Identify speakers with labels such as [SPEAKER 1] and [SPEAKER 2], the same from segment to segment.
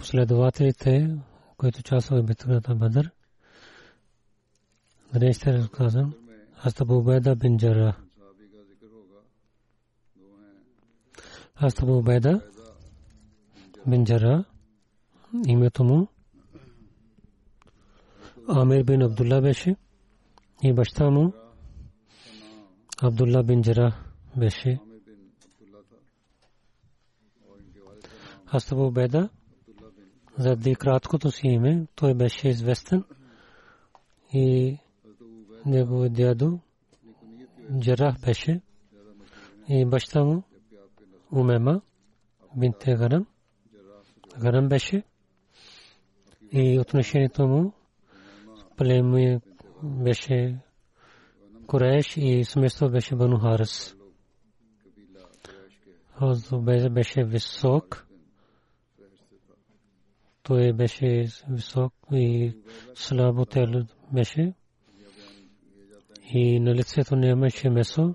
[SPEAKER 1] последователите, които участваха в битката Бадър. Днес ще разказвам Астабу Убайда бин Джара. Астабу Убайда бин Джара името му Амир бин Абдулла беше и баща му Абдулла бин Джара беше. Астабу Убайда заради краткото си име той беше известен и неговият дядо Джарах беше и баща му Умема бинте Гарам Гарам беше и отношението му племе беше Куреш и семейство беше Бану Харас. Беше висок. Той беше висок и слабо тело беше. И на лицето нямаше месо.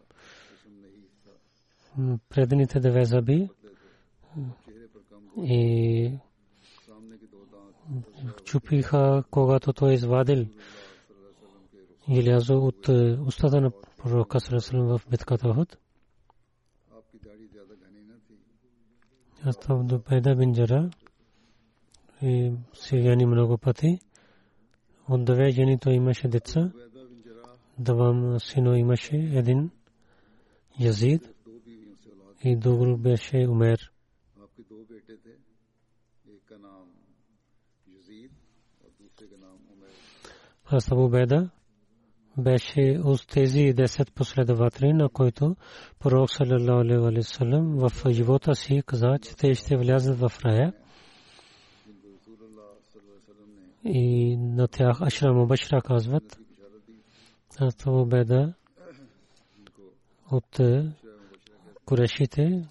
[SPEAKER 1] Предните две зъби и чупиха, когато той извадил и лязо от устата на пророка Сарасалам в битката Охот. Аз там до Пайда бин Джара и сирияни много пъти. От две жени той имаше деца. Двама сино имаше един Язид и друг беше Умер. Аз Абу Беда беше от тези 10 последователи, на които пророк саллалаху алейхи ва саллям в живота си каза, че те ще влязат в рая. И на тях Ашра Мубашра казват, аз Абу Беда от Курешите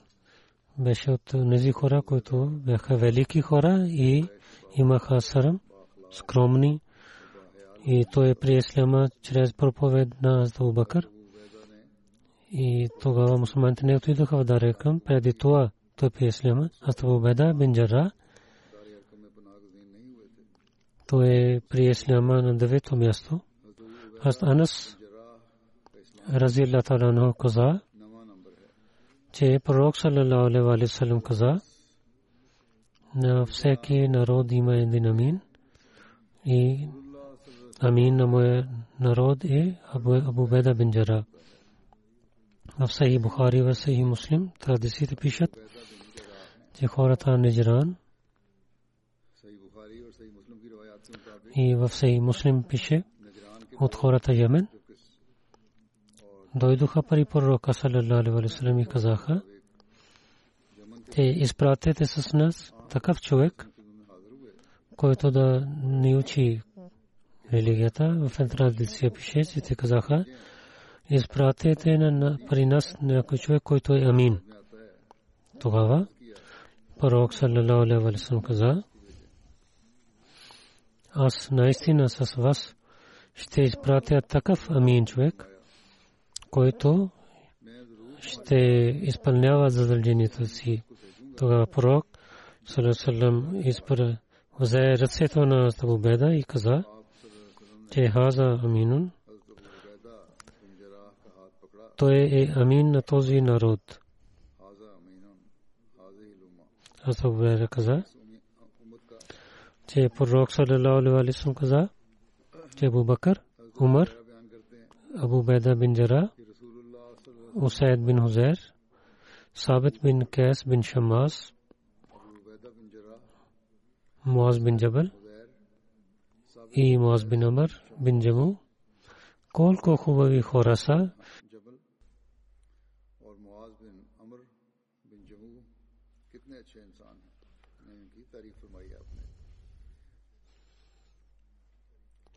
[SPEAKER 1] беше от тези хора, които бяха велики хора и имаха сърм, скромни. И той при Исляма чрез проповед на Бакър. И тогава мусулманите не отидоха в Дарекъм. Преди това той при Исляма. Абу Беда бин. Той е при Исляма на девето място. Аз Анас рази Аллах Таala каза, че пророк саллалаху алейхи ва саллям каза, на всеки народ има един амин и амин на моя народ е Абу Беда бин Джара. В Сахи Бухари в Сахи Муслим традициите пишат, че хората на Неджран и в Сахи Муслим пише от хората Йемен дойдоха при пророка саллалаху алейхи и казаха, те изпратете с нас такъв човек, който да ни учи религията. В една традиция пише, че те казаха, изпратете на, при нас някой човек, който е амин. Тогава пророк саллалаху алейхи каза, аз наистина с вас ще изпратя такъв амин човек, който ще изпълнява задължението си. Тогава пророк Салам изпър взе ръцето на Абубеда и каза, че хаза аминун. Той е амин на този народ. Аз Абубеда каза, че пророк саллалаху алейхи васалам каза, че Абу Бакър, Умар, Абу Беда бин Жара, Усайд бин Хузер, Сабит бин Кайс бин Шамас, Муаз бин Джабал и Муаз бин Амар бин Джаму. Колко хубави хора са.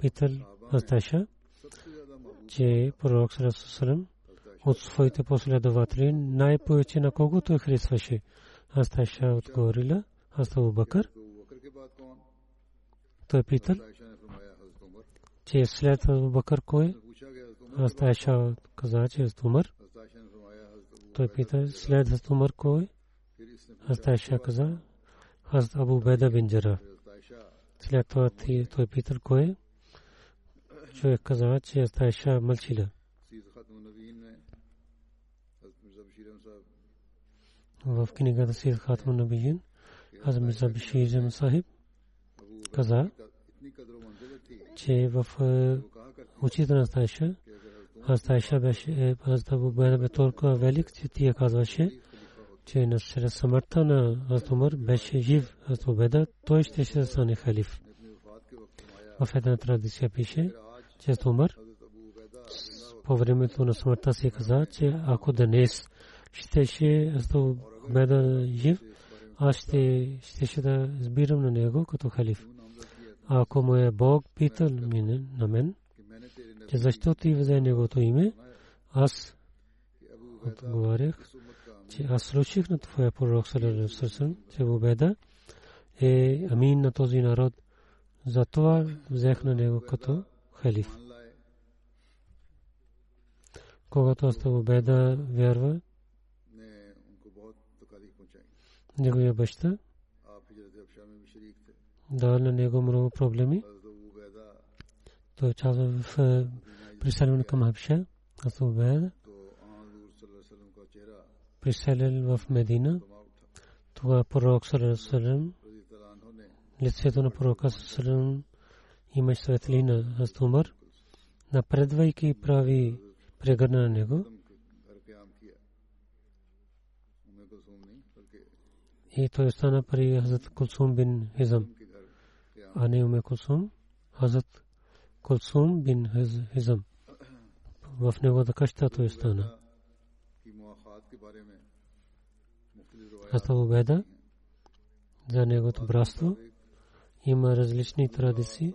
[SPEAKER 1] питал
[SPEAKER 2] Асташа,
[SPEAKER 1] че пророк Сарасусалам от своите последователи най-повече на кого той харесваше. Асташа отговорила, Астабу Бакър. Той
[SPEAKER 2] е питал,
[SPEAKER 1] че е след Абу Бакър кой? Асташа каза, че
[SPEAKER 2] е Умър.
[SPEAKER 1] Той пита, след Хазрат кой? Хазрат Айша каза, Хазрат Абу Беда бин След това той пита кой? Е? човек каза, че аз тая мълчила. В книгата Сид Хатму Набиин, аз Мирза Биширим Сахиб каза, че в учителя на
[SPEAKER 2] Стайша,
[SPEAKER 1] аз Стайша беше, аз Табу Байна бе толкова велик, че тия казваше, че на чрез смъртта на Азтумър беше жив Азтубеда, той ще се стане халиф. В една традиция пише,
[SPEAKER 2] често умър.
[SPEAKER 1] По времето на смъртта си е каза, че ако днес щеше Хазрат Беда жив, аз ще, щеше да избирам на него като халиф. Ако му е Бог Пита на мен, че защо ти взе неговото име, аз отговарях, че аз слушах на твоя пророк Салерсърсън, че Бубеда е амин на този народ. Затова взех на него като халиф. Когато остава беда, вярва неговия баща. Да, на него много проблеми. Той участва в е, приселване към Хабша,
[SPEAKER 2] Абу Беда.
[SPEAKER 1] Приселил в Медина. Тогава пророк
[SPEAKER 2] Салам
[SPEAKER 1] лицето на пророка Салам имаш светли на Хастумър, напредвайки прави прегърна на него. И той остана при Хазрат Кулсум бин Хизам. А не уме Кулсум, Хазрат Кулсум бин Хизам. В неговата къща той остана. Хазрат Убеда за негото братство има различни традиции.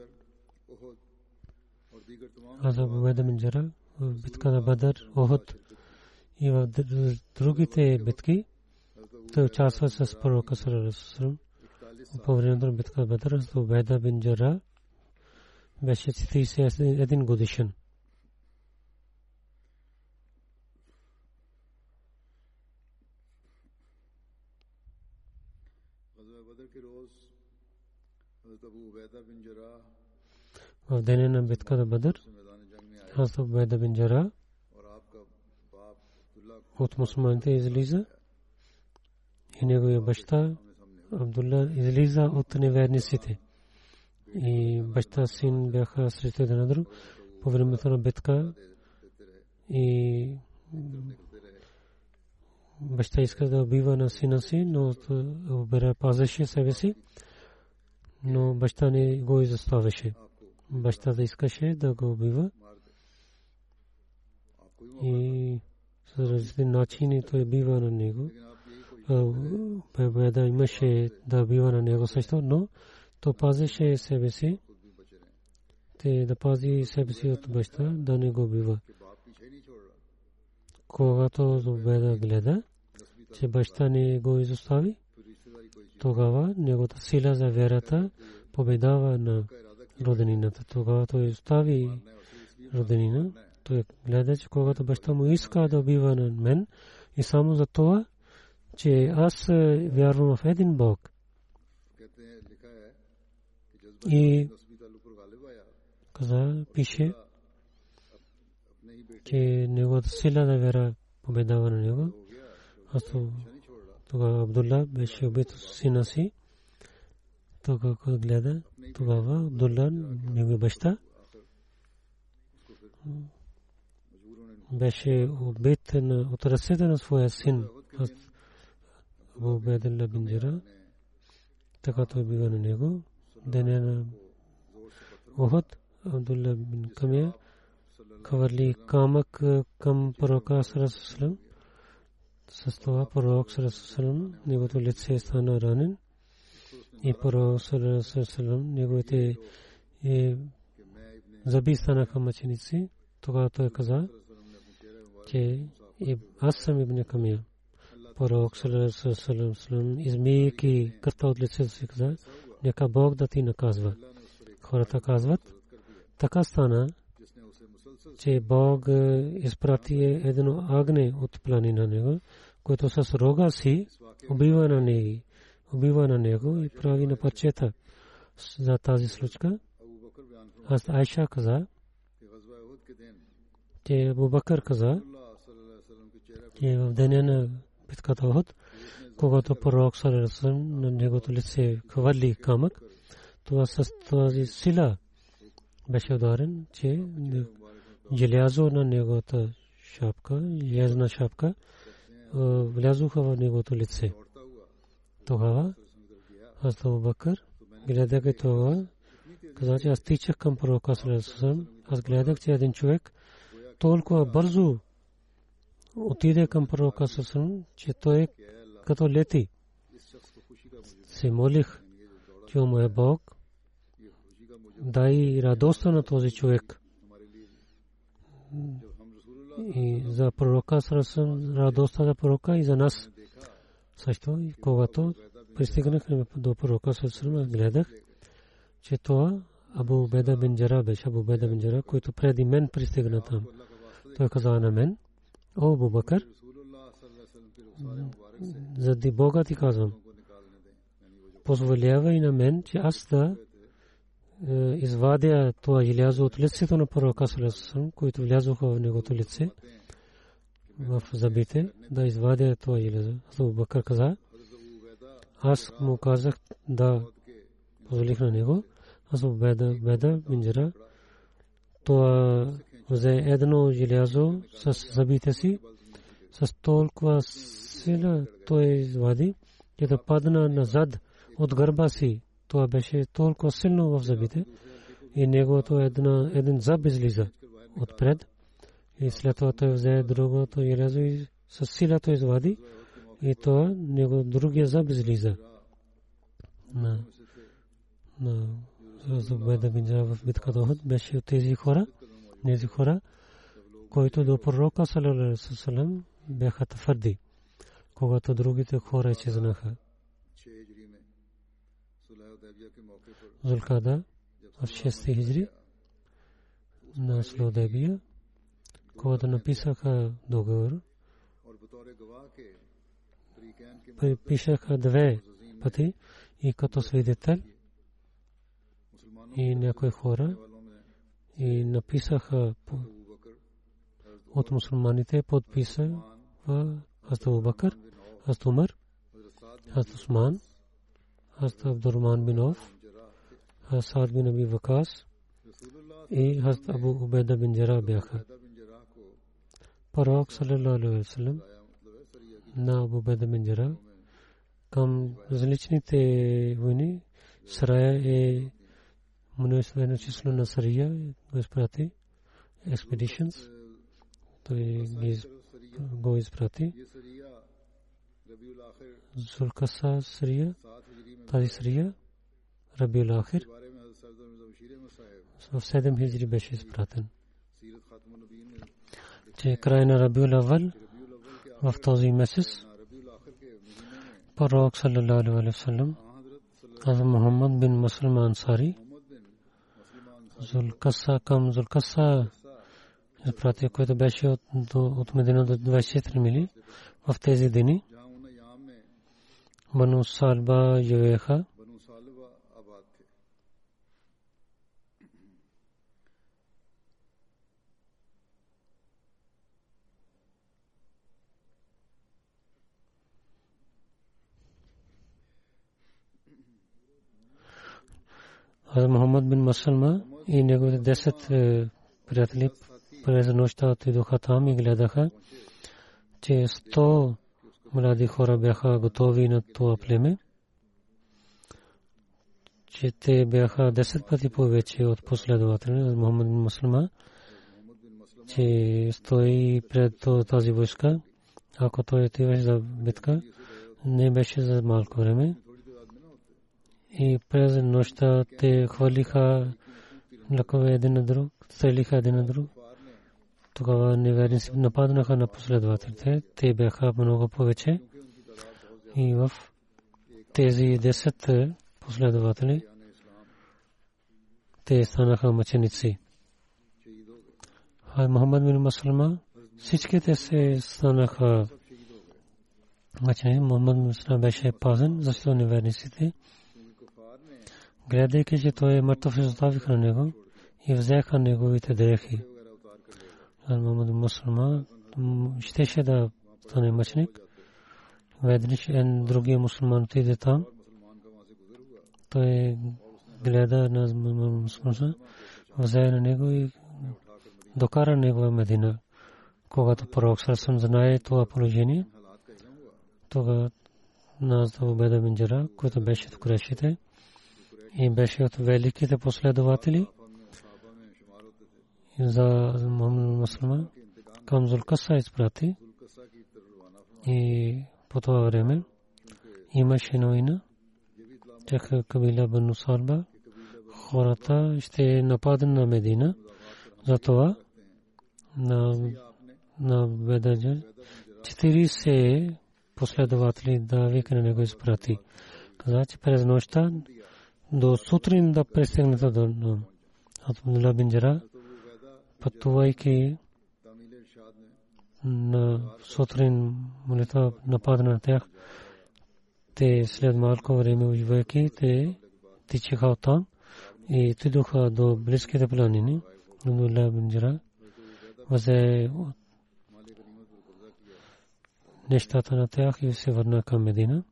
[SPEAKER 2] Хаза Бубеда Минджарал, битка
[SPEAKER 1] на
[SPEAKER 2] Бадър, Охот
[SPEAKER 1] и в другите битки, той
[SPEAKER 2] участва с
[SPEAKER 1] пророка Сарарасусрам. По времето на битка на Бадър, Хаза Бубеда Минджарал беше 31 годишен. بدر کے روز حضرت ابو عبیدہ بن جراح в деня на битката Бадър, Хазрат Убайда бин Джара от мусулманите излиза и неговия баща Абдулла излиза от неверниците. И баща син бяха срещу един друг по времето на битка и баща иска да убива на сина си, но пазеше себе си, но баща не го изоставяше. Бащата искаше да го убива и с различни начини той бива на него. Беда имаше да бива на него също, но то пазеше себе си. Те да пази себе си от баща, да не го бива. Когато Зубеда гледа, че баща не го изостави, тогава неговата сила за верата победава на роденината. Тогава той остави роденина. Той гледа, че когато баща му иска да убива на мен и само за това, че аз вярвам в един Бог. И каза, пише, че неговата сила да вера победава на него. Аз тогава Абдулла беше убит сина си. Тогава гледа, тогава Абдулла, негови баща, беше убит от ръцете на своя син. Абу Бедалла бин Джира. Така той бива на него. Деня на Охот, Абдулла бин Камия, хвърли камък към пророка Сарасалам. С това пророк Сарасалам, неговото лице стана ранен и пророк Сарасалам, неговите зъби станаха мъченици. Тогава той каза, че аз съм Ибн Камия. Пророк Салам измийки кръвта от лицето си каза, нека Бог да ти наказва. Хората казват, така стана, че Бог изпрати едно агне от планина него, което с рога си убива на него, убива на него и прави на парчета за тази случка. Аз Айша каза, че Абу Бакър каза, че в деня на битката Охот, когато пророк Салерасъм на негото лице хвърли камък, това с тази сила беше ударен, че желязо на неговата шапка, железна шапка, влязоха в неговото лице. Тогава аз Абу Бакър, гледах това, каза, че аз тичах към пророка Салерасъм, аз гледах, че един човек толкова бързо отиде към пророка Сасан, че той като лети. Се молих, че му е Бог, дай радостта на този човек. И за пророка Сасан, радостта за пророка и за нас. Също, когато пристигнахме до пророка Сасан, гледах, че това Абу Беда бин Джара беше, Абу Беда бин Джара, който преди мен пристигна там. Той каза на мен, о, Абу Бакър, заради Бога ти казвам, позволява и на мен, че аз да извадя това желязо от лицето на пророка Салесалам, които влязоха в негото лице, в зъбите, да извадя това желязо. Абу Бакър каза, аз му казах да позволих на него, аз беда, беда, минджара, това взе едно желязо с зъбите си, с толкова сила той извади, че да падна назад от гърба си. Това беше толкова силно в зъбите и неговото един зъб излиза отпред. И след това той взе другото и с сила той извади и това него другия зъб излиза. На, на Зубайда бин в битката Охот беше от тези хора, тези хора, които до пророка твърди, когато другите хора изчезнаха. Зулкада в 6 хиджри на Слодебия, когато написаха договор, пишаха две пъти и като свидетел и някои хора и написаха от мусулманите подписа в Хазрат Бакър, Хазрат Умар, Хазрат Усман, Хазрат Абдурман бин Оф, бин Аби Вакас и Хазрат Абу Убайда бин Джара бяха. Пророк саллалаху алейхи ва саллям на Абу Убайда бин Джара към различните войни Сарая е множествено число на Сария го изпрати expeditions той го изпрати Зулкаса Сария тази Сария Рабиул Ахир в 7 хиджри беше изпратен че край на Рабиул Авал в този месец пророк саллалаху алейхи васалам Хазрат Мухаммад бин Маслам Ансари Зулкаса към Зулкаса изпрати, който беше от, от Медина до 24 мили в тези дни. Бану Салба живееха. Мухаммад бин Маслма и неговите 10 приятели през нощта отидоха там и гледаха, че 100 млади хора бяха готови на това племе, че те бяха 10 пъти повече от последователи на Мухаммад бин Маслма, че стои пред тази войска, ако той отиваше за битка, не беше за малко време и през нощта те хвалиха лъкове един на друг, стрелиха един на друг. Тогава неверници нападнаха на последователите. Те бяха много повече. И в тези 10 последователи те станаха мъченици. А Мухаммад бин Маслама всичките се станаха мъченици. Мухаммад бин Маслама беше пазен, защото неверниците гледайки, че той е мъртъв, оставиха него и взеха неговите дрехи. Мухаммад Муслима щеше да стане мъчник. Веднъж един другия мусулман отиде там. Той гледа на мусулмана, взе на него и докара него в Медина. Когато пророк Сарсам знае това положение, тогава нас да убеда Минджара, който беше в Курешите, и беше от великите последователи за Муслима към Зулкаса изпрати и по това време имаше новина, че кабила Бану хората ще нападат на Медина. Затова на на Бедаджа 40 последователи да вика на него изпрати. Каза, че през нощта до сутрин да пристигнете до Абдулла бин Джара, пътувайки на сутрин молитва нападна на тях. Те след малко време уживайки, те тичаха оттам и отидоха до близките планини. Абдулла бин Джара взе нещата на тях и се върна към Медина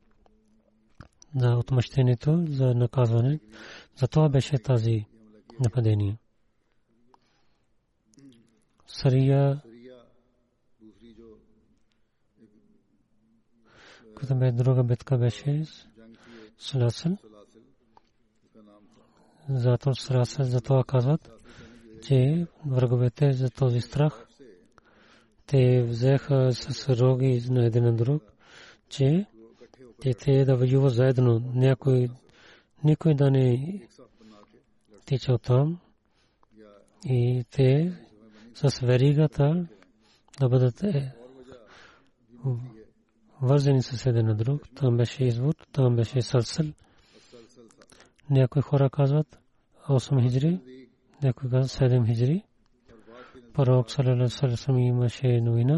[SPEAKER 1] за отмъщението, за наказване. За това беше тази нападение. Сария, като бе друга битка беше Саласъл. Зато Саласъл за това казват, че враговете за този страх те взеха с роги на един друг, че زید کوئی کوئی دانی ویری گا ترجنی سسے ندرو تانبا شیز بت تامب شے سرسل نہ کوئی خوراک آزاد اوسم ہجری نہوک سر سر سمیم شی نوینا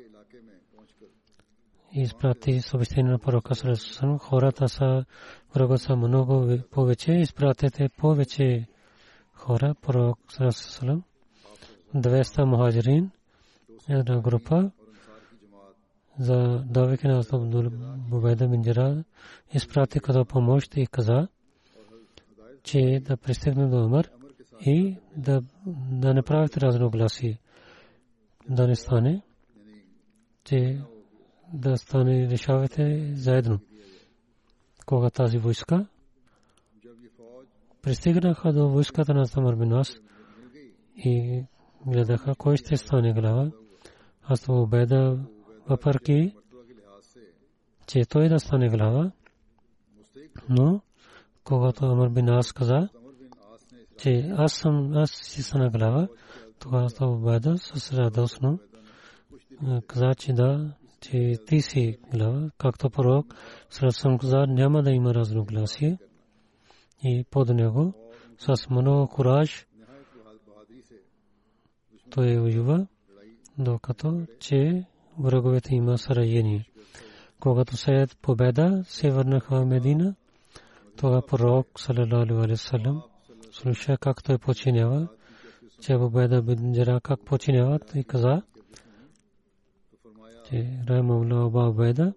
[SPEAKER 1] изпрати съобщение на пророка Сарасусан. Хората са врага са много повече. Изпратете повече хора. Пророк Сарасусан. 200 мухаджирин. Една група за давайки на Абдул Бубайда бин изпрати като помощ и каза, че да пристигне до Умар и да, да не правите разногласие. Да не стане, че да стане решавате заедно. Кога тази войска пристигнаха до войската на Самар Бинас и гледаха кой ще стане глава. Аз това обеда въпреки, че той да стане глава, но когато Амар бин Ас каза, че аз съм, аз си стана глава, тогава това обеда с радостно каза, че да, че ти си глава, както пророк, сред съм каза, няма да има разногласие и под него с много кураж той воюва, докато че враговете има сараени. Когато след победа се върнаха в Медина, това пророк, салалалу алейхи слуша как той починява, че победа Бинджара как починяват и каза, че Раймаула Оба Беда,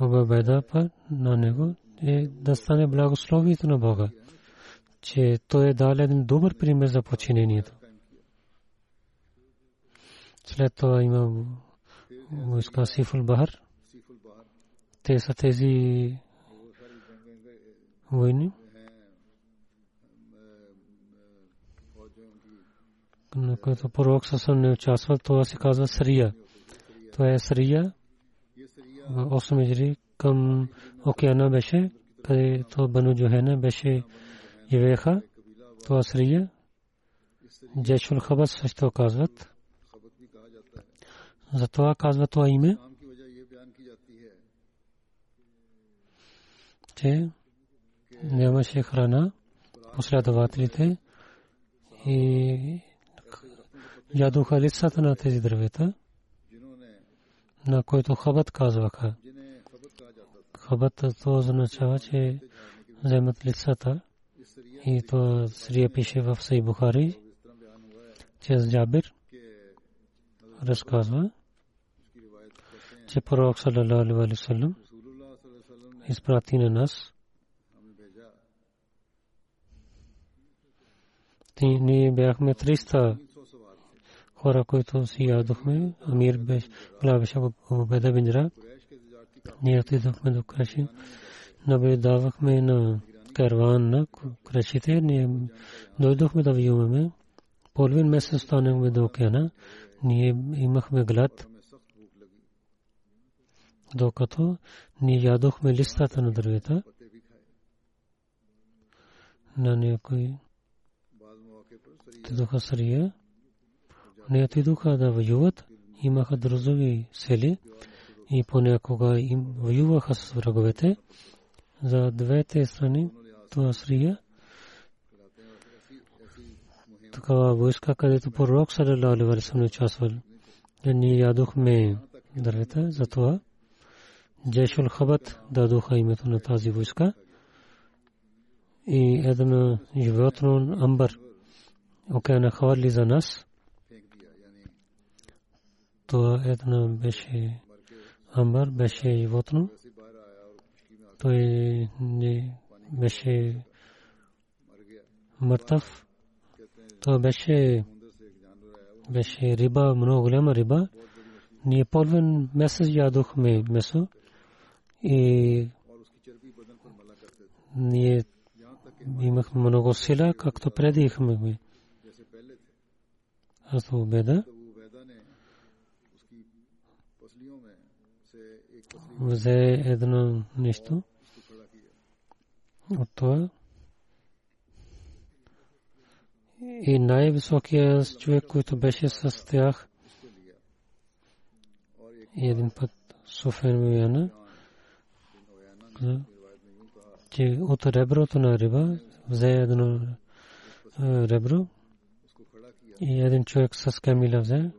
[SPEAKER 1] Оба Беда път на него е да стане благословието на Бога, че той е дал един добър пример за починението. След това има войска Сифул Бахар. Те са тези войни. на който пророк съвсем не участвал, това се казва Срия. Това е Срия. Осем иджри към океана беше, където Бану Джохена беше живееха. Това Срия. Джешул Хабас също казват. Затова казва това име, че нямаше храна, последователите и ядоха лицата на тези дървета, на които хабът казваха. Хабът това означава, че вземат лицата и то Срия пише в Сей Бухари, че Джабир разказва, че пророк саллалаху алейхи васалам изпрати на нас ние бяхме 300 хора, които си ядохме. Амир беше, глава беше Убеда бин Ние отидохме до Краши. Наблюдавахме на карван на Крашите. Ние дойдохме да виюваме. Половин месец станахме до океана. Ние имахме глад докато ние ядохме листата на дървета на някои тидоха срия не отидоха да воюват имаха друзови сели и понякога им воюваха с враговете за двете страни това срия такава войска, където пророк салалаху алейхи ва саллям участвал. Ние ядохме дървета, затова Джешул Хабат дадоха името на тази войска. И един животно Амбър океана хвърли за нас. Това една беше Амар, беше животно. Той не беше мъртъв. Това беше беше риба, много голяма риба. Ние половин месец ядохме месо и ние имахме много сила, както
[SPEAKER 2] предихме.
[SPEAKER 1] Аз
[SPEAKER 2] обеда.
[SPEAKER 1] взе едно нещо. От това. И най-високия човек, който беше с тях, един път Софен Муяна, че от реброто на риба взе едно ребро. И един човек с камила взе.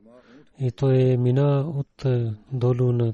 [SPEAKER 1] И той мина от долу на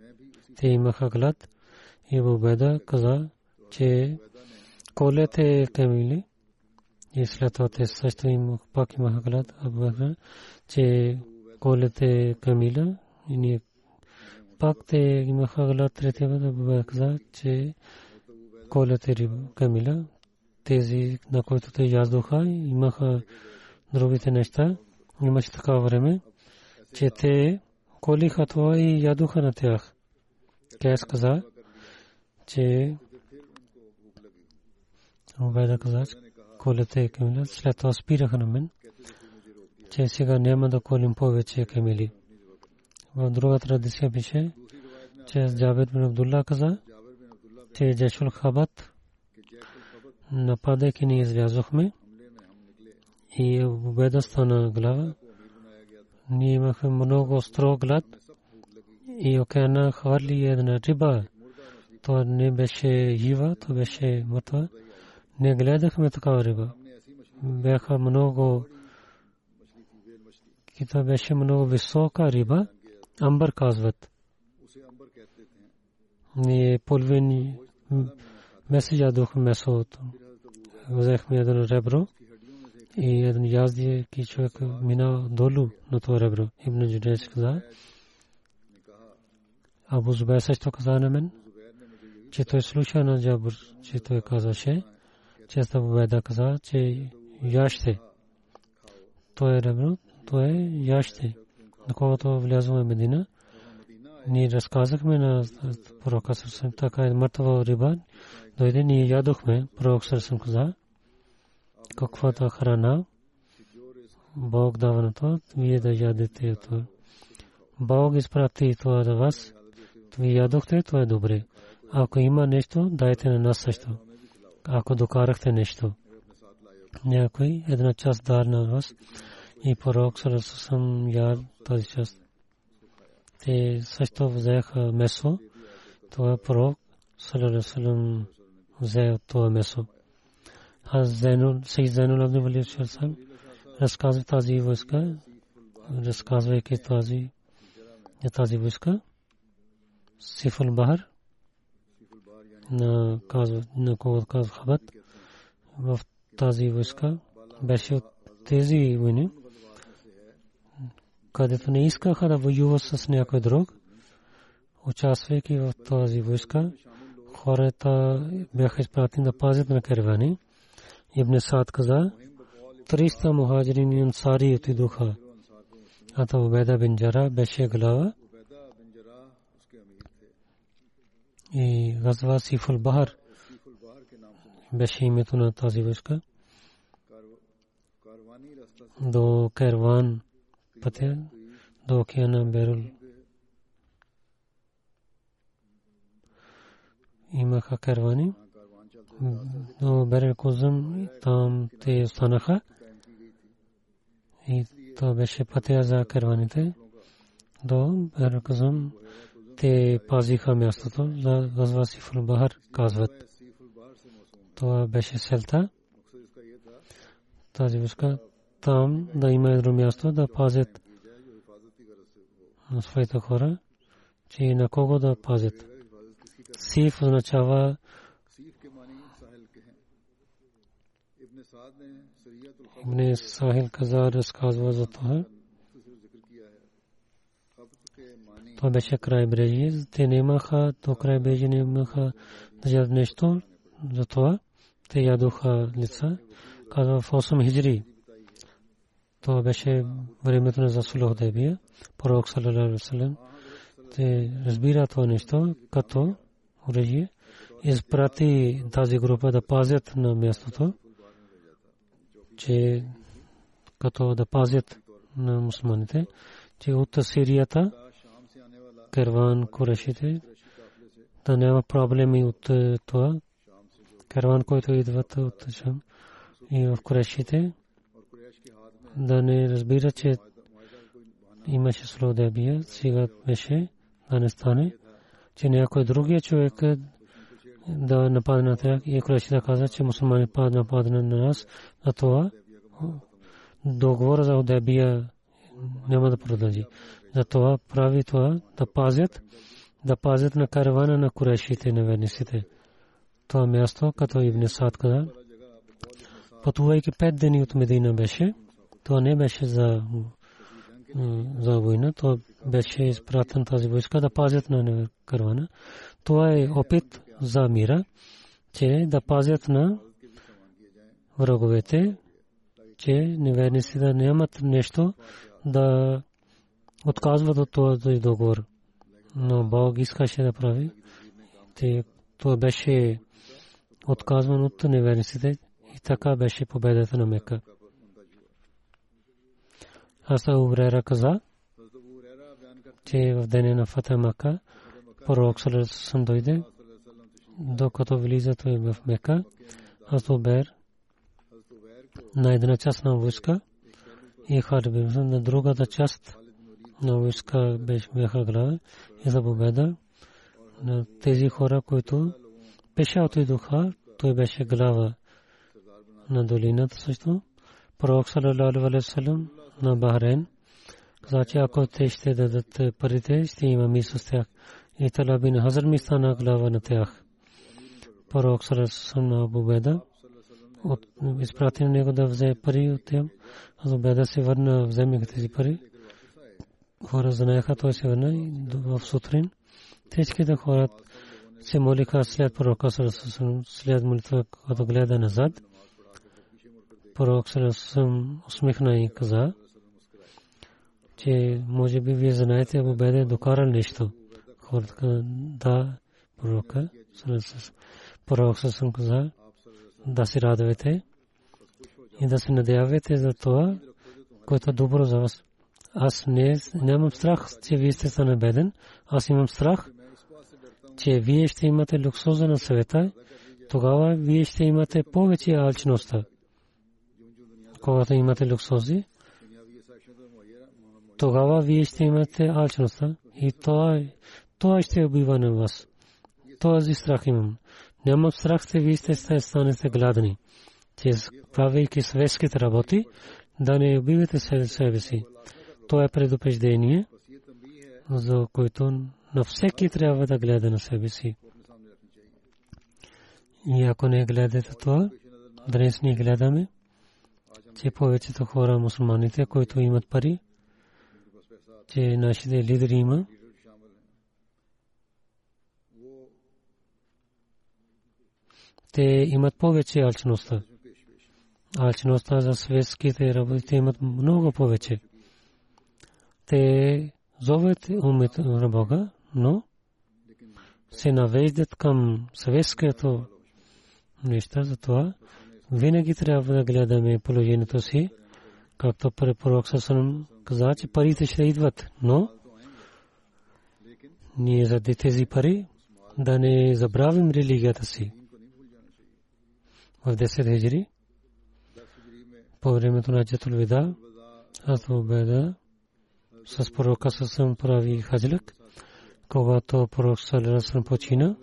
[SPEAKER 1] те имаха глад и Бубеда каза, че колете камили и след това те също им пак имаха глад, абаха, че колете камила и ние пак те имаха глад третия път, Абубеда каза, че колете камила, тези, на които те яздоха, имаха другите неща. Имаше такава време, че те колиха това и ядоха на тях. کیس کزا چے او جی۔ بیدہ کزا چے کولتے ایک منہ سلیتا سپی رکھنا من چے جی، سیگا نیمہ دا
[SPEAKER 2] کولیم پووے چے
[SPEAKER 1] کے ملی۔ و
[SPEAKER 2] دروہ ترہ دیسے
[SPEAKER 1] پیشے چے جی،
[SPEAKER 2] اس جابیت بن عبداللہ
[SPEAKER 1] کزا چے جیش الخابت
[SPEAKER 2] نپادے کینی اس ویازوخ میں۔
[SPEAKER 1] یہ بیدہ ستانا گلاوہ نیمہ
[SPEAKER 2] خیم استرو گلاوہ
[SPEAKER 1] и океана хвърли една риба. То не беше жива, то беше мъртва. Не гледахме такава риба. Бяха много... Кита беше много висока риба. Амбър казват. Ние половин месец ядох месото. Взехме едно ребро и един язди, ки човек мина долу на това ребро. Ибн Джудейс каза. Абу Зубайр също каза на мен, че той слуша на Джабур, че той казаше, че Абу Беда каза, че яще. Той е ребро, той е яще. Доколкото влязохме в Медина, ние разказахме на пророка Сърсен, така е мъртва риба, дойде ние ядохме, пророк Сърсен каза, каквато храна, Бог дава на това, вие да ядете това. Бог изпрати това за вас вие ядохте, това е добре. Ако има нещо, дайте на нас също. Ако докарахте нещо, някой една част дар на вас и пророк Сърсен яд тази част. Те също взеха месо. Това пророк Салалалалалам взе от това месо. Аз Зайнул, Сей Зайнул Абдул Вали Шалсам разказва тази войска, разказвайки тази, тази войска. Сифул Бахар, на казва, на кого казва Хабат, в тази войска беше от тези войни, където не искаха да воюва с някой друг, участвайки в тази войска, хората бяха изпратени да пазят на каравани. Ибн Саад каза, 300 мухаджирин и ансари отидоха. А то Убайда бин Джара беше глава и газва сифул бахар беше името на тази войска до керван пътя до океана берул имаха
[SPEAKER 2] кервани
[SPEAKER 1] до берел козъм там те останаха и то беше пътя за керваните до берел те пазиха мястото на газва Сифул Бахар, казват. Това беше селта. Тази войска там да има едно място да пазят на своите хора, че на кого да пазят. Сиф означава Ибн Сахил Казар разказва за това. Това беше крайбрежие. Те нямаха до крайбрежие, нямаха да ядат нещо. Затова те ядоха лица. Казва в 8 хиджри. Това беше времето на Засулах Дебия. Пророк салалаху карван курашите, да няма проблеми от е, това. Карван, който идва от Шам и в
[SPEAKER 2] курашите,
[SPEAKER 1] да не разбира, че имаше слодебия, сега беше, да не стане, че някой другия човек е, да нападне на тях. И Курашите каза, че мусулмани нападна на нас, на това договор за Одебия няма да продължи. Затова прави това да пазят, да пазят на каравана на курешите неверниците. Това място, като Ибн Сад каза, пътувайки пет дни от Медина беше, това не беше за, за война, то беше изпратен тази войска да пазят на каравана. Това е опит за мира, че да пазят на враговете, че неверниците нямат нещо да отказват от този договор. Но Бог искаше да прави. Те, това беше отказван от неверниците и така беше победата на Мека. Хаса Убрера каза, че в деня на Фата Мака, пророк Салесалам дойде, докато влиза той в Мека, Хас Убер на една част на войска и Харбин на другата част на войска бяха глава и за победа на тези хора, които пеша отидоха, той беше глава на долината също. Пророк ва саллям на Бахрейн каза, че ако те ще дадат парите, ще има ми с тях. И Тала бин Хазар ми стана глава на тях. Пророк саллям на победа от изпрати на него да взе пари от тях. Аз обеда се върна, вземе тези пари. Хора знаеха, той се върна и в сутрин. Всичките хора се молиха след пророка след молитва, като гледа назад. Пророк Сарасусам усмихна и каза, че може би вие знаете, ако бъде докарал нещо. Хората да, пророка. Пророк Сарасусам каза, да се радвате и да се надявате за това, което е добро за вас. Аз не, нямам страх, че вие сте стане беден. Аз имам страх, че вие ще имате луксоза на света. Тогава вие ще имате повече алчността. Когато имате луксози, тогава вие ще имате алчността. И това, това ще убива на вас. Този страх имам. Нямам страх, че вие сте станете гладни. Че правейки светските работи, да не убивате себе си. То е предупреждение, за което на всеки трябва да гледа на себе си. И ако не гледате това, днес ние гледаме, че повечето хора, мусулманите, които имат пари, че нашите лидери има, те имат повече алчността. Алчността за светските работи имат много повече. Те зоват умет на Бога, но се навеждат към светското неща, за това винаги трябва да гледаме положението си, както пророк Сасанам каза, че парите ще идват, но ние заради тези пари да не забравим религията си. В 10 хиджри, по времето на Джатул Вида, аз обеда с пророка Сасам прави хаджлък. Когато пророк Салерасам почина,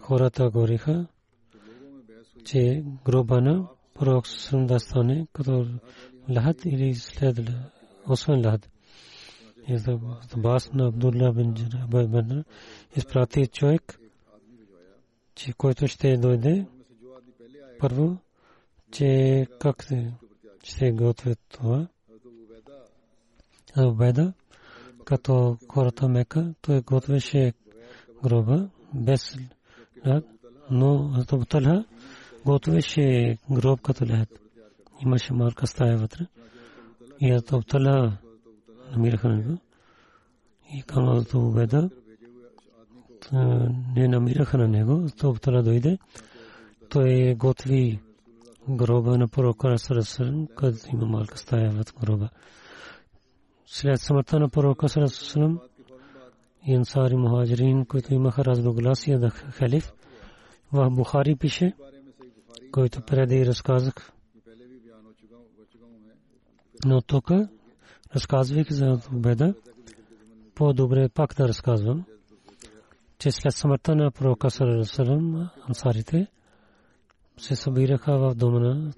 [SPEAKER 1] хората говориха, че гробана пророк Сасам да стане като лахат или след освен лахат. Бас на Абдулла бин Джабай изпрати човек че който ще дойде първо, че как ще готвят това. Абеда, като хората мека, той готвеше гроба без но Абуталха готвеше гроб като лед. Имаше малка стая вътре. И Абуталха намираха него. И към Абубеда не намираха на него. Абуталха дойде. Той готви гроба на пророка Расулам, където има малка стая в гроба. След смъртта на пророка Расулам и мухаджирин, които имаха разногласия да халиф, в Бухари пише, който преди разказах. Но тук, разказвайки за Убеда, по-добре пак да разказвам, че след смъртта на пророка Салам, ансарите се събираха в дома на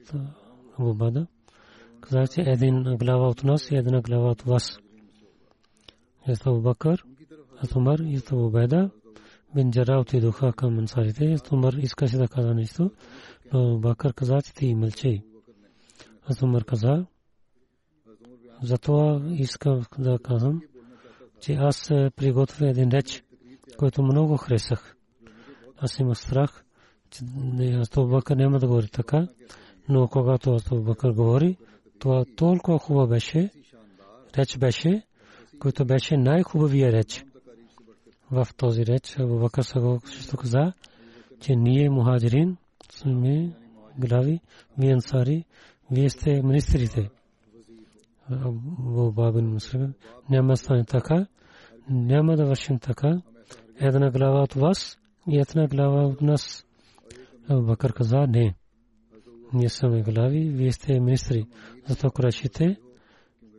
[SPEAKER 1] Убеда. Казах, че един глава от нас и една глава от вас. Ето Абубакър, ето ето Убеда Джара отидоха към ансарите. Умар искаше да каза нещо, но Бакър каза, че ти мълчи. Умар каза, затова искам да казвам, че аз приготвя един реч, който много харесах. Аз имах страх, че Астов Бакър няма да говори така, но когато Астов Бакър говори, това толкова хубаво беше, реч беше, който беше най-хубавия реч в този реч Абу Бакър също каза, че ние мухаджирин сме глави, вие ансари, вие сте министрите. Абу Бабин Муслим, няма стане така, няма да вършим така. Една глава от вас и една глава от нас. Бакър каза, не. Ние сме глави, вие сте министри. Зато крашите,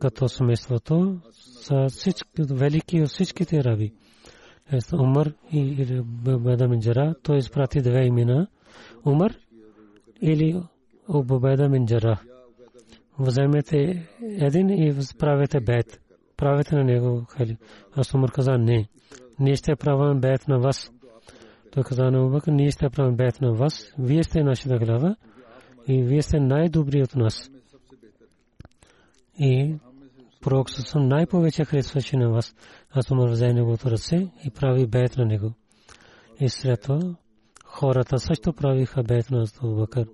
[SPEAKER 1] като семейството, са всички велики от всичките раби. Умар и Убайда мин Джара, той изпрати две имена. Умар или Убайда мин Джара. Вземете един и правете бед. Правете на него хали. Аз Умар каза не. Ние ще правим бед на вас. Той каза на Умар, ние ще правим бед на вас. Вие сте нашата глава и вие сте най-добри от нас. И пророк съм най-повече харесваше на вас. Аз Умар взе неговото ръце и прави бед на него. И след това хората също правиха бед на Абу Бакър.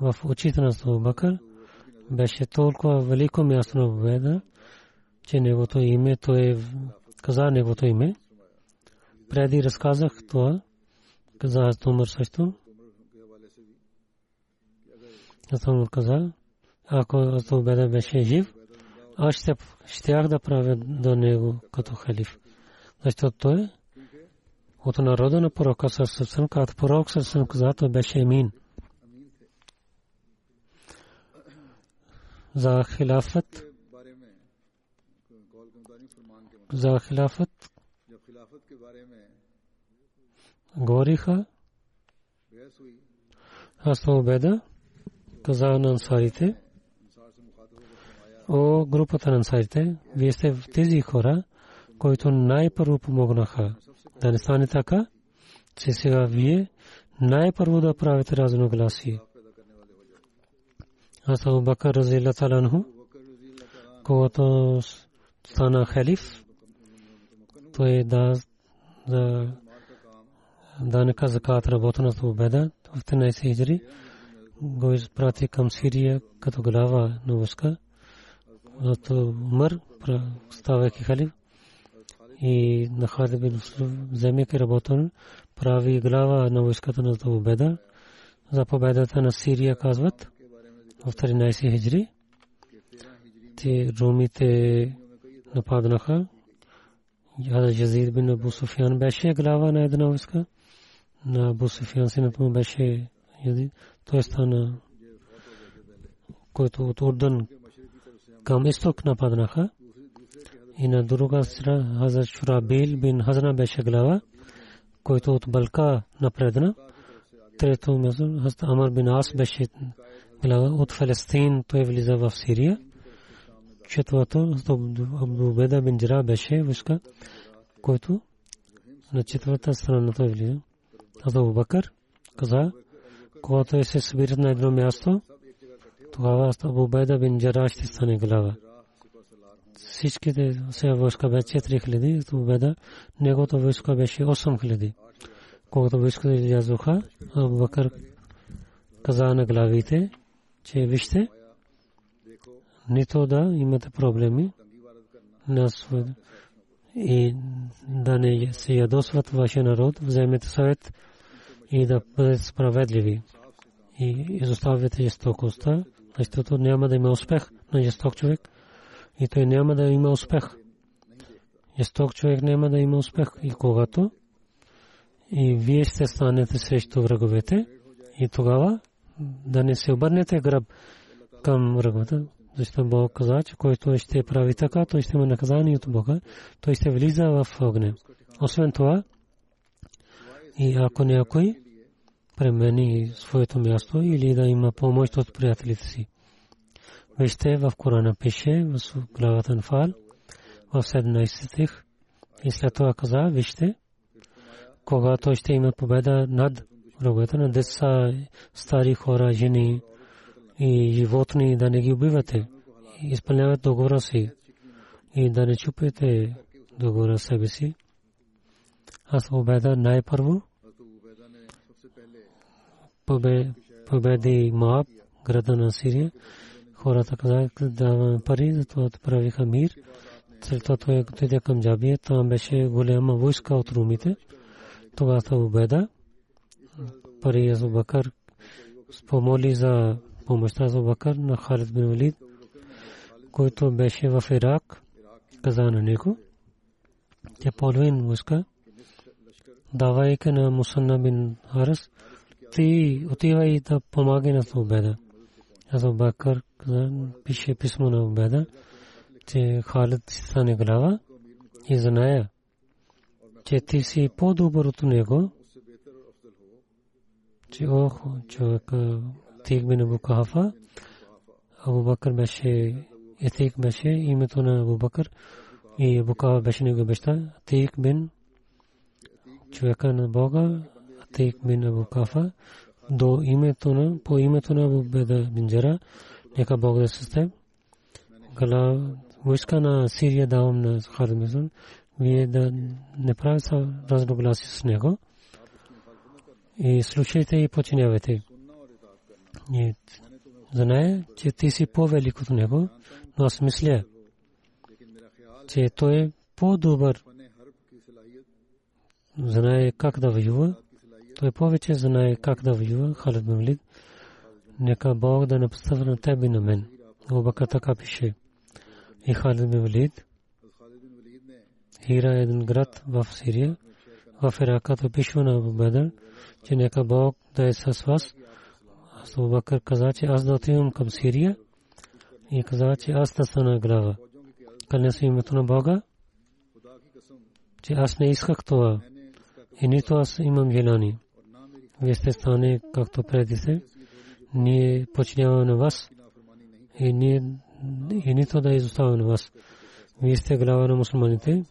[SPEAKER 1] В очите на Абу Бакър беше толкова велико място на беда, че неговото име, той каза неговото име. Преди разказах това, каза Умар също. Аз Умар каза, ако Беда беше жив, аз ще щях да правя до него като халиф. Защото той от народа на пророка Сърсъм, като пророк Сърсъм каза, той беше емин. За хилафът за хилафът говориха аз обеда каза на ансарите О, групата на ансарите, вие сте тези хора, които най-първо помогнаха. Да не стане така, че сега вие най-първо да правите разногласие. Аз Абу Бакър разила таланху, когато стана халиф, той да да данъка закат работа на Убеда в 13 хиджри го изпрати към Сирия като глава на войска от Умар, ставайки халиф, и на Халид бин вземайки работа, прави глава на войската на Убеда. За победата на Сирия казват в 13 хиджри. Те румите нападнаха. Яда Жазид бин Абу Суфян беше глава на една войска. На Абу Суфян синът му беше Язид. Той стана който от Урдан към изток нападнаха. И на друга страна Хазрат Шурабил бин Хазна беше глава, който от Балка напредна. Трето място Хазрат Амар бин Ас беше глава от Фалестин, той влиза в Сирия. Четвърто Абдубеда бин Джира беше войска, който на четвърта страна той влиза. Абу Бакър каза, когато се събират на едно място, тогава Абу Байда бин Джара ще стане глава. Всичките се войска беше 4000, Абу Байда, неговото войска беше 8000. Когато войската излязоха, Абу Бакър каза на главите, че вижте, нито да имате проблеми на и да не се ядосват вашия народ, вземете съвет и да бъдете справедливи. И изоставяте жестокостта, защото няма да има успех на жесток човек и той няма да има успех. Жесток човек няма да има успех и когато и вие ще станете срещу враговете и тогава да не се обърнете гръб към враговете. Защото Бог каза, че който ще прави така, той ще има наказание от Бога, той ще влиза в огня. Освен това, и ако някой премени своето място или да има помощ от приятелите си. Вижте в Корана пише в главата на Фал в 17 стих и след това каза, вижте, когато ще има победа над враговете на деца, стари хора, жени и животни, да не ги убивате. Изпълняват договора си и да не чупите договора себе си. Аз победа най-първо победи Моаб, града на Сирия. Хората казаха, даваме пари, затова правиха мир. Целта той е отиде към Джабия, там беше голяма войска от румите. Това са убеда. Пари Азу Бакър спомоли за помощта за Бакър на Халид бин Валид, който беше в Ирак, каза на него, че половин войска, давайки на Мусанна бин Харас, ти отивай да помагай на Убеда. Аз Бакър пише писмо на Убеда, че Халид си стане глава и знае, че ти си по-добър от него, че ох, човек Тик бин Абу Кахафа, Абу Бакър беше, Етик беше името на Абу Бакър и Абу Кахафа беше него баща, Тик бин човека на Бога, Атик бин Абу Кафа до името на по името на Абу Беда бин Джара нека Бог да се сте гала войска на Сирия давам на Халид Мизун вие да не правите разногласи с него и слушайте и починявайте. И знае, че ти си по-велик от него, но аз мисля, че той е по-добър знае как да воюва. Той повече знае как да воюва. Халид Валид. Нека Бог да не поставя на тебе на мен. Обака така пише. И Халид Валид. Хира е един град в Сирия. В Ирака той пише на Бедър, че нека Бог да е с вас. Аз Бакър каза, че аз да отивам към Сирия и каза, че аз да стана глава. Кълня се името на Бога, че аз не исках това и нито аз имам желание. Вие сте стане както преди се. Ние починяваме на вас и, ние, и нито да на вас. Вие сте глава на мусулманите.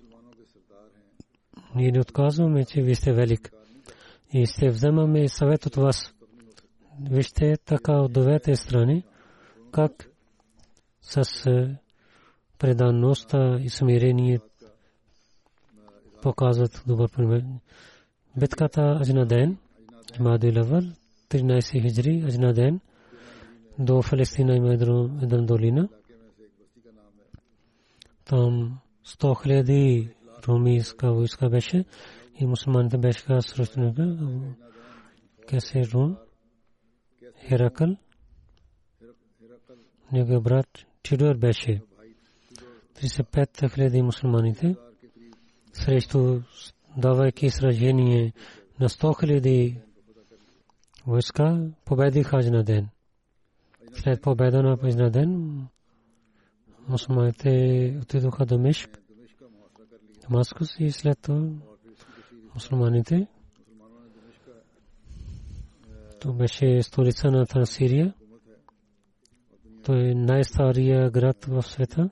[SPEAKER 1] Ние не отказваме, че вие сте велик. И сте вземаме съвет от вас. Вижте така от двете страни, как с е, преданността и смирение показват добър пример. битката Ажна ден, Джамадил Авал, 13 хиджри, Ажна ден, до Фалестина има една долина. Там 100 хиляди румийска войска беше и мусулманите беше срещу него. Кесе Рум, Херакъл, неговия брат Чидуар беше 35 хиляди мусулманите срещу давайки сражение на 100 хиляди войска, победиха Хаджна ден. След победа на Хаджна ден, мусулманите отидоха до Мишк, Дамаскус и след това мусулманите. То беше столица на Сирия. Той е най-стария град в света.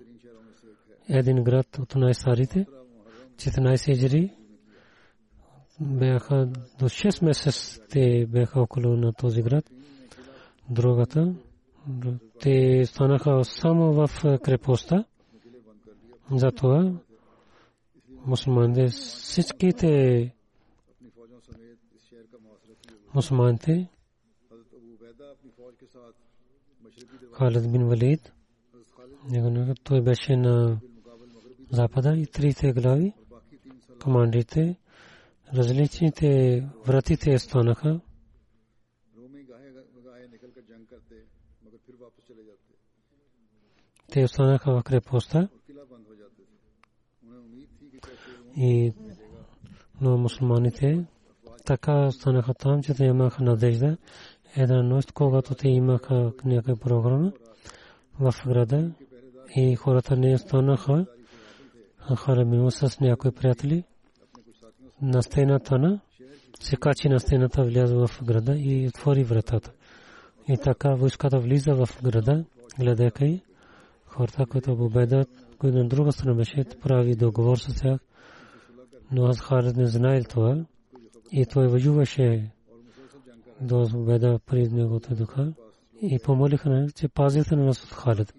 [SPEAKER 1] Един град от най-старите. 14 хиджри бяха до 6 месеца те бяха около на този град. Другата, те станаха само в крепостта. Затова мусулманите всичките мусулманите Халид бин Валид той беше на запада и трите глави командите различните вратите станаха те останаха в крепостта и но мусулманите така станаха там, че те имаха надежда. Една нощ, когато те имаха някаква програма в града и хората не станаха, Харабимо с някои приятели на стената на се качи на стената, вляза в града и отвори вратата. И така войската влиза в града, гледайки и хората, които победат, които на друга страна беше, прави договор с тях. Но аз Халид не знаел това. И той воюваше до победа при негото духа. И помолиха на че пазите на нас от Халид.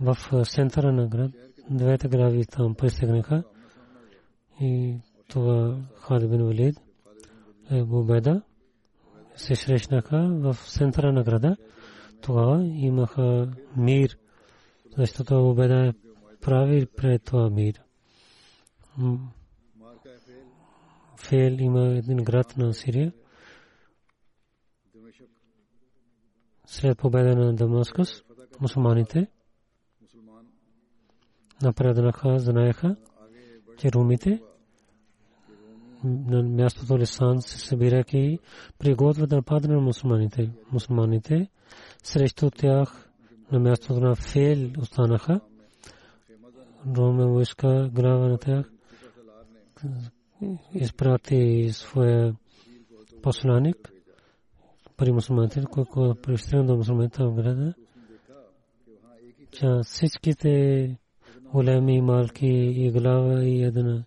[SPEAKER 1] В центъра на град, двете грави там пристигнаха. И това Халид бин Валид е победа. Се срещнаха в центъра на града. Тогава имаха мир защото Убеда прави пред това мир. Фейл има един град на Сирия. След победа на Дамаскус, мусулманите напреднаха, знаеха, че румите на мястото Лисан се събираха и приготвят да нападат на мусулманите. Мусулманите срещу тях на мястото на Фейл останаха. Роме войска глава на тях изпрати своя посланик при мусулманите, който пристигна до мусулманите в града, че всичките големи малки и глава и една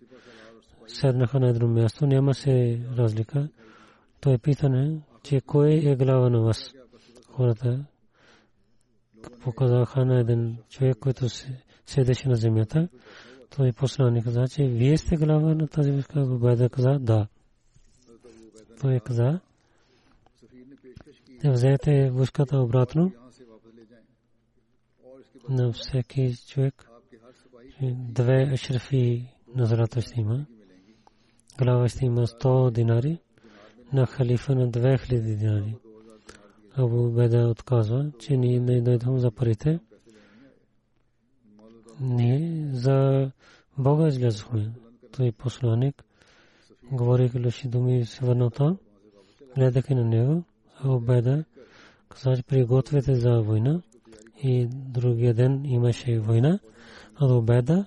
[SPEAKER 1] седнаха на едно място, няма се разлика. Той питане, че кой е глава на вас? Хората показаха на един човек, който седеше на земята. Той посланик каза, че вие сте глава на тази войска. Бабайда каза, да. Той каза, взете войската обратно на всеки човек. Две ашрафи назарата ще има. Глава ще има 100 динари на халифа на 2000 динари. Абу Беда отказва, че ние не дойдем за парите. Ние за Бога излязохме. Той посланник говори лоши думи и се върна там. Гледайки на него, Абу Беда каза, че пригответе за война. И другия ден имаше война. Абу Беда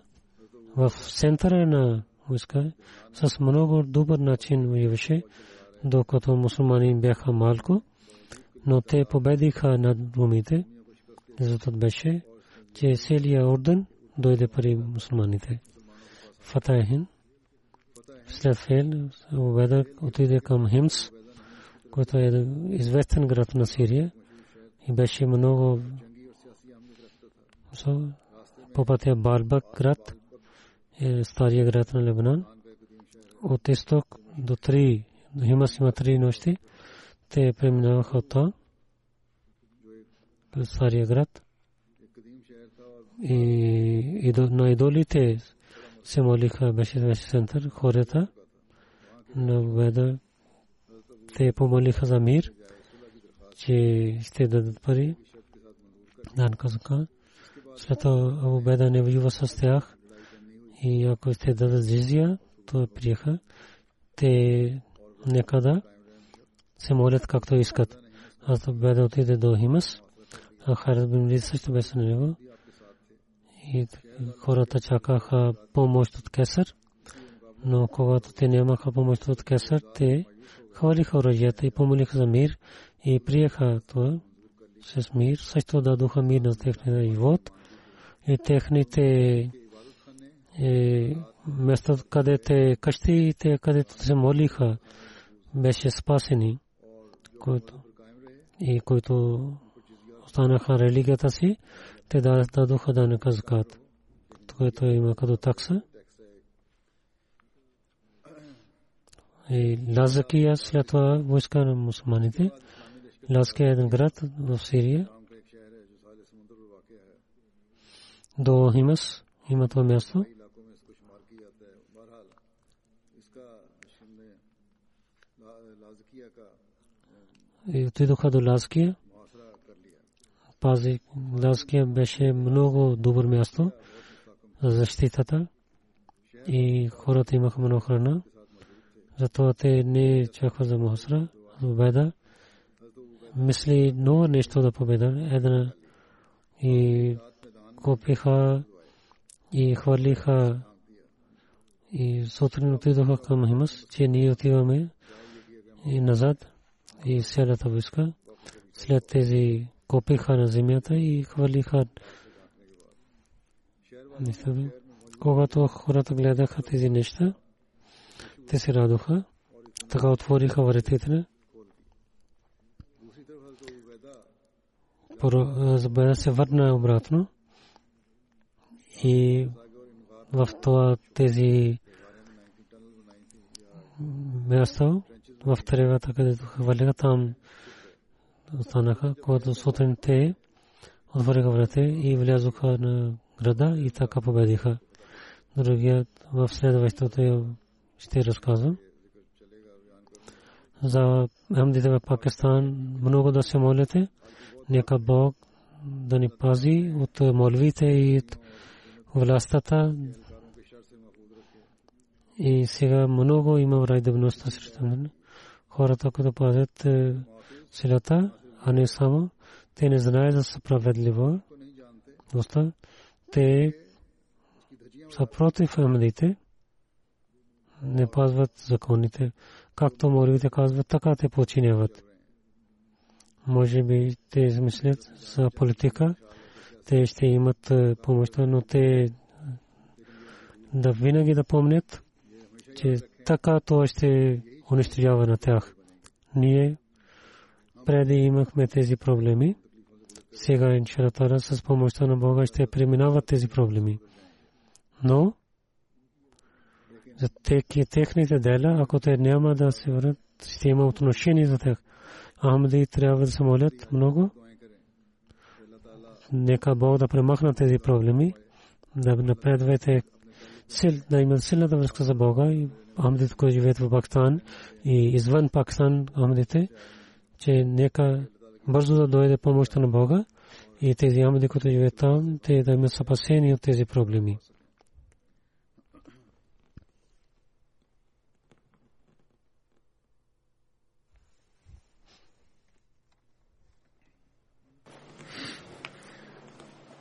[SPEAKER 1] в центъра на войска с много добър начин воюваше, докато мусулмани бяха малко но те победиха над румите. Резултат беше, че целият орден дойде при мусулманите. Фатахин след фейл Убеда отиде към Химс, който е известен град на Сирия и беше много по пътя Барбак град, е стария град на Лебанан. От изток до три, до Химас има три нощи те преминаваха там, стария град. И на идолите се молиха, беше център, хората на Веда. Те помолиха за мир, че ще дадат пари. Дан казаха. След това Абу Беда не воюва с тях. И ако ще дадат зизия, то приеха. Те некада се молят както искат. Аз да бъде отиде до Химас, а Харид бин Лид също беше на него. И хората чакаха помощ от Кесър, но когато те нямаха помощ от Кесър, те хвалиха оръжията и помолиха за мир и приеха това с мир. Също дадоха мир на техния живот и техните е, место, където къщите, където се молиха, беше спасени, който, и които останаха религията си, те дадоха данъка закат, което има като такса. Лазакия след това войска на мусулманите. Лазакия е един град в Сирия. До Химас има това място. И отидоха до Лазкия. Пази Лазкия беше много добър място за защитата и хората имаха много храна. Затова те не чакаха за Мухасра, победа. Мисли много нещо да победа. Една и купиха и хвърлиха и сутрин отидоха към Химас, че ние отиваме и назад и селата войска. След тези купиха на земята и хвърлиха Когато хората гледаха тези неща, те се радоха. Така отвориха вратите. Забеда се върна обратно и в това тези място в тревата, където хвърляха там останаха, когато сутрин те отвориха врата и влязоха на града и така победиха. Другият в следващото ще разказвам. За Ахмдите в Пакистан много да се молите. Нека Бог да ни пази от молвите и от властта. И сега много има враждебността срещу мен. Хората, които пазят силата, а не само, те не знаят за справедливо. Те са против Ахмадите не пазват законите. Както моривите казват, така те починяват. Може би те измислят за политика, те ще имат е, помощта, но те да винаги да помнят, че така то ще унищожава на тях. Ние преди имахме тези проблеми. Сега, иншалатара, с помощта на Бога ще преминават тези проблеми. Но за техните дела, ако те няма да се върнат, ще има отношение за тях. Ахмади трябва да се молят много. Нека Бог да премахна тези проблеми, да напредвате сил, да имат силната връзка за Бога и Ахмадите, които живеят в Пакистан и извън Пакистан Ахмадите, че нека бързо да дойде помощта на Бога и тези Ахмади, които живеят там, те да имат спасение от тези проблеми.